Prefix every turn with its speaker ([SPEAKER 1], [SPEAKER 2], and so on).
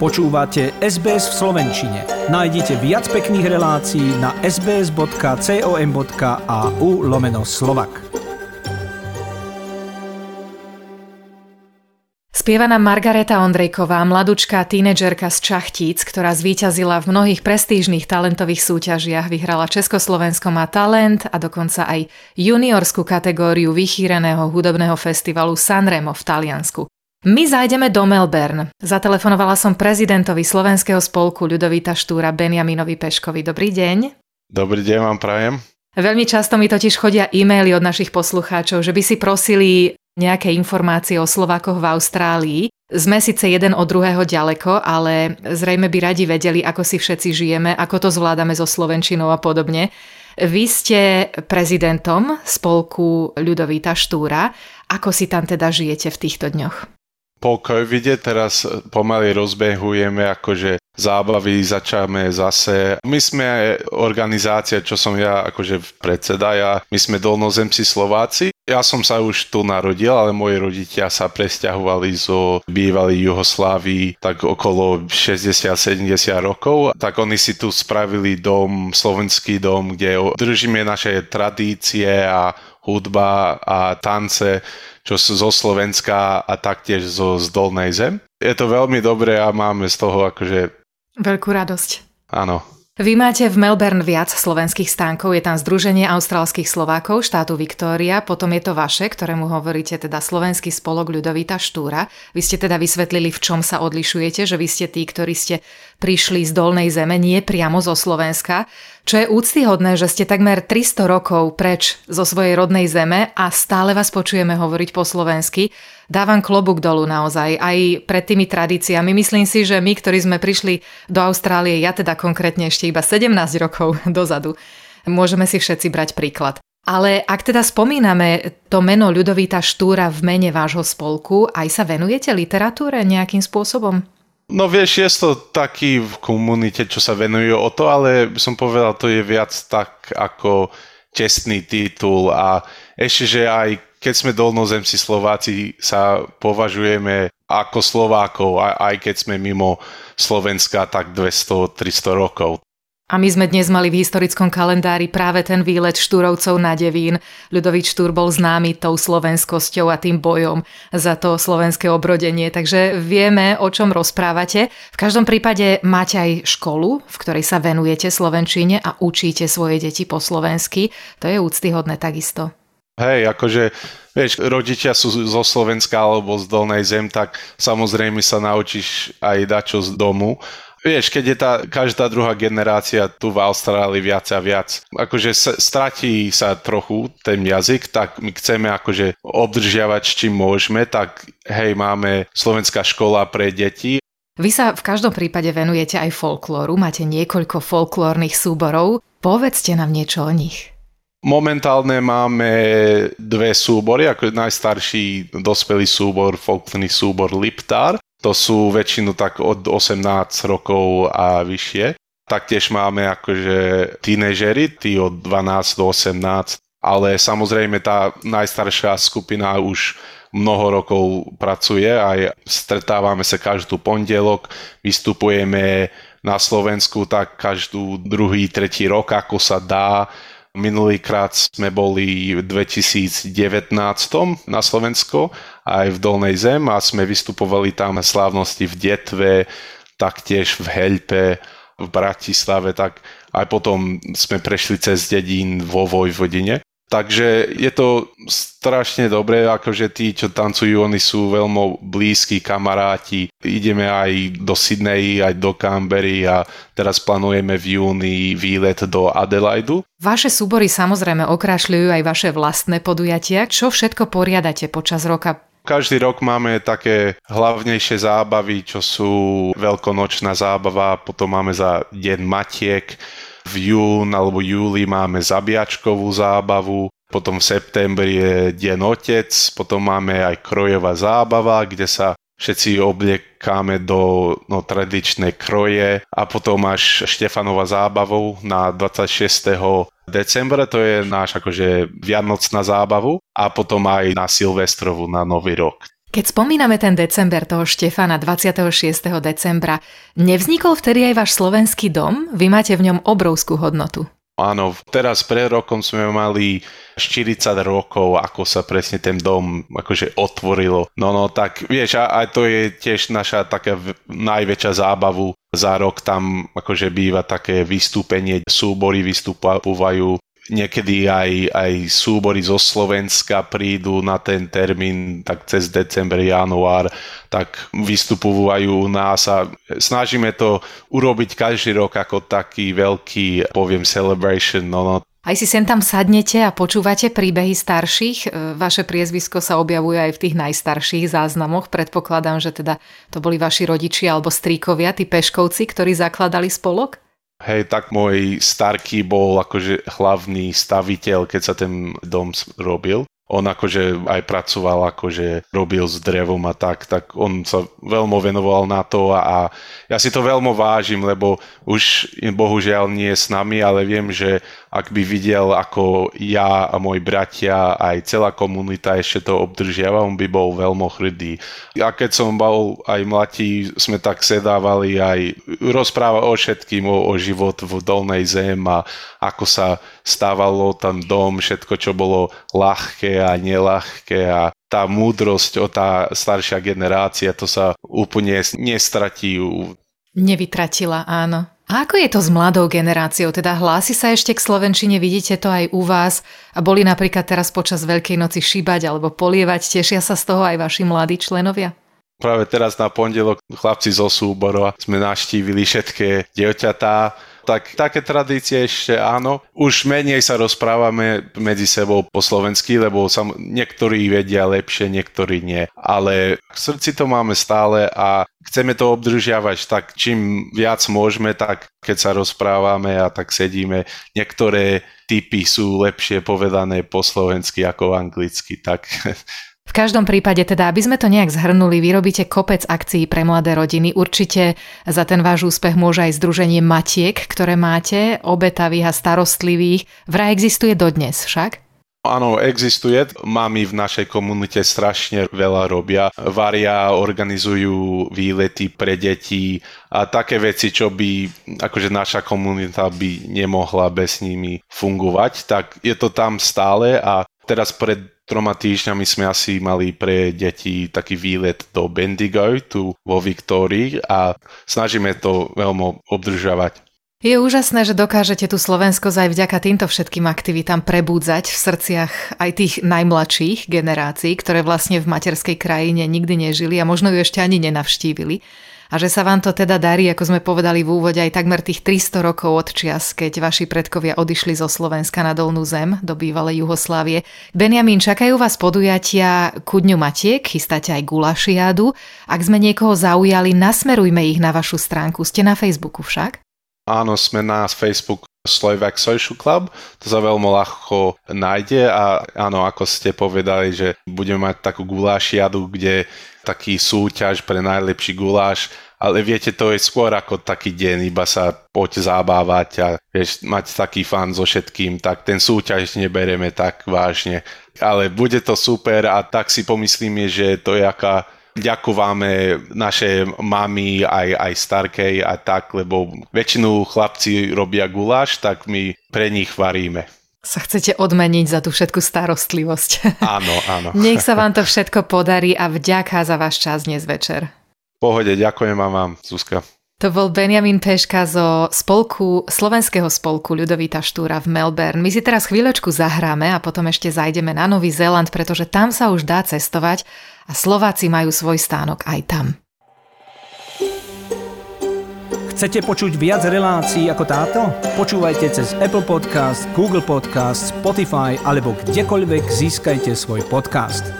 [SPEAKER 1] Počúvate SBS v Slovenčine. Nájdite viac pekných relácií na sbs.com.au lomeno slovak.
[SPEAKER 2] Spieva nám Margareta Ondrejková, mladúčka tínedžerka z Čachtíc, ktorá zvíťazila v mnohých prestížnych talentových súťažiach, vyhrala Československo má talent a dokonca aj juniorskú kategóriu vychýreného hudobného festivalu Sanremo v Taliansku. My zajdeme do Melbourne. Zatelefonovala som prezidentovi Slovenského spolku Ľudovita Štúra Benjaminovi Peškovi. Dobrý deň.
[SPEAKER 3] Dobrý deň vám prajem.
[SPEAKER 2] Veľmi často mi totiž chodia e-maily od našich poslucháčov, že by si prosili nejaké informácie o Slovákoch v Austrálii. Sme síce jeden od druhého ďaleko, ale zrejme by radi vedeli, ako si všetci žijeme, ako to zvládame so Slovenčinou a podobne. Vy ste prezidentom spolku Ľudovíta Štúra. Ako si tam teda žijete v týchto dňoch?
[SPEAKER 3] Po covide teraz pomaly rozbehujeme akože zábavy, začáme zase. My sme organizácia, čo som ja akože predseda, ja, my sme dolnozemci Slováci. Ja som sa už tu narodil, ale moji rodičia sa presťahovali zo bývalej Juhoslávii tak okolo 60-70 rokov. Tak oni si tu spravili dom, slovenský dom, kde držíme naše tradície a hudba a tance čo sú zo Slovenska a taktiež zo z Dolnej zem. Je to veľmi dobré a máme z toho akože...
[SPEAKER 2] Veľkú radosť.
[SPEAKER 3] Áno.
[SPEAKER 2] Vy máte v Melbourne viac slovenských stánkov, je tam Združenie austrálskych Slovákov štátu Viktória, potom je to vaše, ktorému hovoríte teda Slovenský spolok Ľudovita Štúra. Vy ste teda vysvetlili, v čom sa odlišujete, že vy ste tí, ktorí ste prišli z dolnej zeme, nie priamo zo Slovenska. Čo je úctyhodné, že ste takmer 300 rokov preč zo svojej rodnej zeme a stále vás počujeme hovoriť po slovensky. Dávam klobúk dolu naozaj aj pred tými tradíciami. Myslím si, že my, ktorí sme prišli do Austrálie, ja teda konkrétne ešte iba 17 rokov dozadu, môžeme si všetci brať príklad. Ale ak teda spomíname to meno Ľudovíta Štúra v mene vášho spolku, aj sa venujete literatúre nejakým spôsobom?
[SPEAKER 3] No vieš, je to taký v komunite, čo sa venujú o to, ale som povedal, to je viac tak ako čestný titul a ešte, že aj keď sme dolnozemci Slováci sa považujeme ako Slovákov, aj keď sme mimo Slovenska tak 200-300 rokov.
[SPEAKER 2] A my sme dnes mali v historickom kalendári práve ten výlet Štúrovcov na Devín. Ľudovít Štúr bol známy tou slovenskosťou a tým bojom za to slovenské obrodenie, takže vieme, o čom rozprávate. V každom prípade máte aj školu, v ktorej sa venujete slovenčine a učíte svoje deti po slovensky. To je úctyhodné takisto.
[SPEAKER 3] Hej, akože, vieš, rodičia sú zo Slovenska alebo z Dolnej zem, tak samozrejme sa naučíš aj dačo z domu Vieš, keď je tá každá druhá generácia tu v Austrálii viac a viac, akože sa, stratí sa trochu ten jazyk, tak my chceme akože obdržiavať, čím môžeme, tak hej, máme slovenská škola pre deti.
[SPEAKER 2] Vy sa v každom prípade venujete aj folklóru, máte niekoľko folklórnych súborov. Povedzte nám niečo o nich.
[SPEAKER 3] Momentálne máme dve súbory, ako najstarší dospelý súbor, folklórny súbor Liptár to sú väčšinu tak od 18 rokov a vyššie. Taktiež máme akože tínežery, tí od 12 do 18, ale samozrejme tá najstaršia skupina už mnoho rokov pracuje a stretávame sa každú pondelok, vystupujeme na Slovensku tak každú druhý, tretí rok, ako sa dá Minulýkrát sme boli v 2019 na Slovensko aj v Dolnej Zem a sme vystupovali tam slávnosti v Detve, taktiež v Heľpe, v Bratislave, tak aj potom sme prešli cez dedín vo Vojvodine. Takže je to strašne dobré, akože tí, čo tancujú, oni sú veľmi blízki kamaráti. Ideme aj do Sydney, aj do Canberry a teraz plánujeme v júni výlet do Adelaidu.
[SPEAKER 2] Vaše súbory samozrejme okrášľujú aj vaše vlastné podujatia. Čo všetko poriadate počas roka?
[SPEAKER 3] Každý rok máme také hlavnejšie zábavy, čo sú veľkonočná zábava, potom máme za Deň Matiek, v jún alebo júli máme zabíjačkovú zábavu, potom v septembri je Deň Otec, potom máme aj krojová zábava, kde sa všetci obliekáme do no, tradičnej kroje a potom až Štefanova zábavou na 26. decembra, to je náš akože vianocná zábavu a potom aj na Silvestrovu na Nový rok.
[SPEAKER 2] Keď spomíname ten december toho Štefana 26. decembra, nevznikol vtedy aj váš slovenský dom? Vy máte v ňom obrovskú hodnotu.
[SPEAKER 3] Áno, teraz pred rokom sme mali 40 rokov, ako sa presne ten dom akože otvorilo. No no, tak vieš, aj to je tiež naša taká najväčšia zábavu. Za rok tam akože býva také vystúpenie, súbory vystúpajú niekedy aj, aj súbory zo Slovenska prídu na ten termín tak cez december, január, tak vystupujú nás a snažíme to urobiť každý rok ako taký veľký, poviem, celebration. No, no.
[SPEAKER 2] Aj si sem tam sadnete a počúvate príbehy starších. E, vaše priezvisko sa objavuje aj v tých najstarších záznamoch. Predpokladám, že teda to boli vaši rodičia alebo stríkovia, tí peškovci, ktorí zakladali spolok?
[SPEAKER 3] Hej, tak môj starky bol akože hlavný staviteľ, keď sa ten dom robil on akože aj pracoval, akože robil s drevom a tak, tak on sa veľmi venoval na to a, a ja si to veľmi vážim, lebo už bohužiaľ nie je s nami, ale viem, že ak by videl, ako ja a moji bratia, aj celá komunita ešte to obdržiava, on by bol veľmi hrdý. A keď som bol aj mladý, sme tak sedávali aj rozprávať o všetkým, o, o život v dolnej zem a ako sa stávalo tam dom, všetko, čo bolo ľahké a nelahké a tá múdrosť o tá staršia generácia, to sa úplne nestratí.
[SPEAKER 2] Nevytratila, áno. A ako je to s mladou generáciou? Teda hlási sa ešte k Slovenčine, vidíte to aj u vás a boli napríklad teraz počas Veľkej noci šíbať alebo polievať, tešia sa z toho aj vaši mladí členovia?
[SPEAKER 3] Práve teraz na pondelok chlapci zo súboru sme naštívili všetké dievčatá, tak také tradície ešte áno. Už menej sa rozprávame medzi sebou po slovensky, lebo sam, niektorí vedia lepšie, niektorí nie. Ale v srdci to máme stále a chceme to obdržiavať, tak čím viac môžeme, tak keď sa rozprávame a tak sedíme, niektoré typy sú lepšie povedané po slovensky ako anglicky, tak
[SPEAKER 2] V každom prípade teda, aby sme to nejak zhrnuli, vyrobíte kopec akcií pre mladé rodiny. Určite za ten váš úspech môže aj Združenie Matiek, ktoré máte, obetavých a starostlivých. Vraj existuje dodnes však?
[SPEAKER 3] Áno, existuje. Mami v našej komunite strašne veľa robia. Varia, organizujú výlety pre deti a také veci, čo by akože naša komunita by nemohla bez nimi fungovať, tak je to tam stále a teraz pred troma týždňami sme asi mali pre deti taký výlet do Bendigo tu vo Viktórii a snažíme to veľmi obdržavať.
[SPEAKER 2] Je úžasné, že dokážete tu Slovensko aj vďaka týmto všetkým aktivitám prebúdzať v srdciach aj tých najmladších generácií, ktoré vlastne v materskej krajine nikdy nežili a možno ju ešte ani nenavštívili a že sa vám to teda darí, ako sme povedali v úvode, aj takmer tých 300 rokov od čias, keď vaši predkovia odišli zo Slovenska na dolnú zem do bývalej Juhoslávie. Benjamín, čakajú vás podujatia ku dňu Matiek, chystáte aj gulašiádu. Ak sme niekoho zaujali, nasmerujme ich na vašu stránku. Ste na Facebooku však?
[SPEAKER 3] Áno, sme na Facebook Slovak Social Club, to sa veľmi ľahko nájde a áno, ako ste povedali, že budeme mať takú gulášiadu, kde taký súťaž pre najlepší guláš, ale viete, to je skôr ako taký deň, iba sa poď zabávať a vieš, mať taký fan so všetkým, tak ten súťaž neberieme tak vážne. Ale bude to super a tak si pomyslíme, že to je aká ďakováme naše mamy aj, aj starkej a tak, lebo väčšinu chlapci robia guláš, tak my pre nich varíme
[SPEAKER 2] sa chcete odmeniť za tú všetku starostlivosť.
[SPEAKER 3] Áno, áno.
[SPEAKER 2] Nech sa vám to všetko podarí a vďaka za váš čas dnes večer.
[SPEAKER 3] Pohode, ďakujem vám, vám Zuzka.
[SPEAKER 2] To bol Benjamin Peška zo spolku, slovenského spolku Ľudovita Štúra v Melbourne. My si teraz chvíľočku zahráme a potom ešte zajdeme na Nový Zéland, pretože tam sa už dá cestovať a Slováci majú svoj stánok aj tam.
[SPEAKER 1] Chcete počuť viac relácií ako táto? Počúvajte cez Apple Podcast, Google Podcast, Spotify alebo kdekoľvek získajte svoj podcast.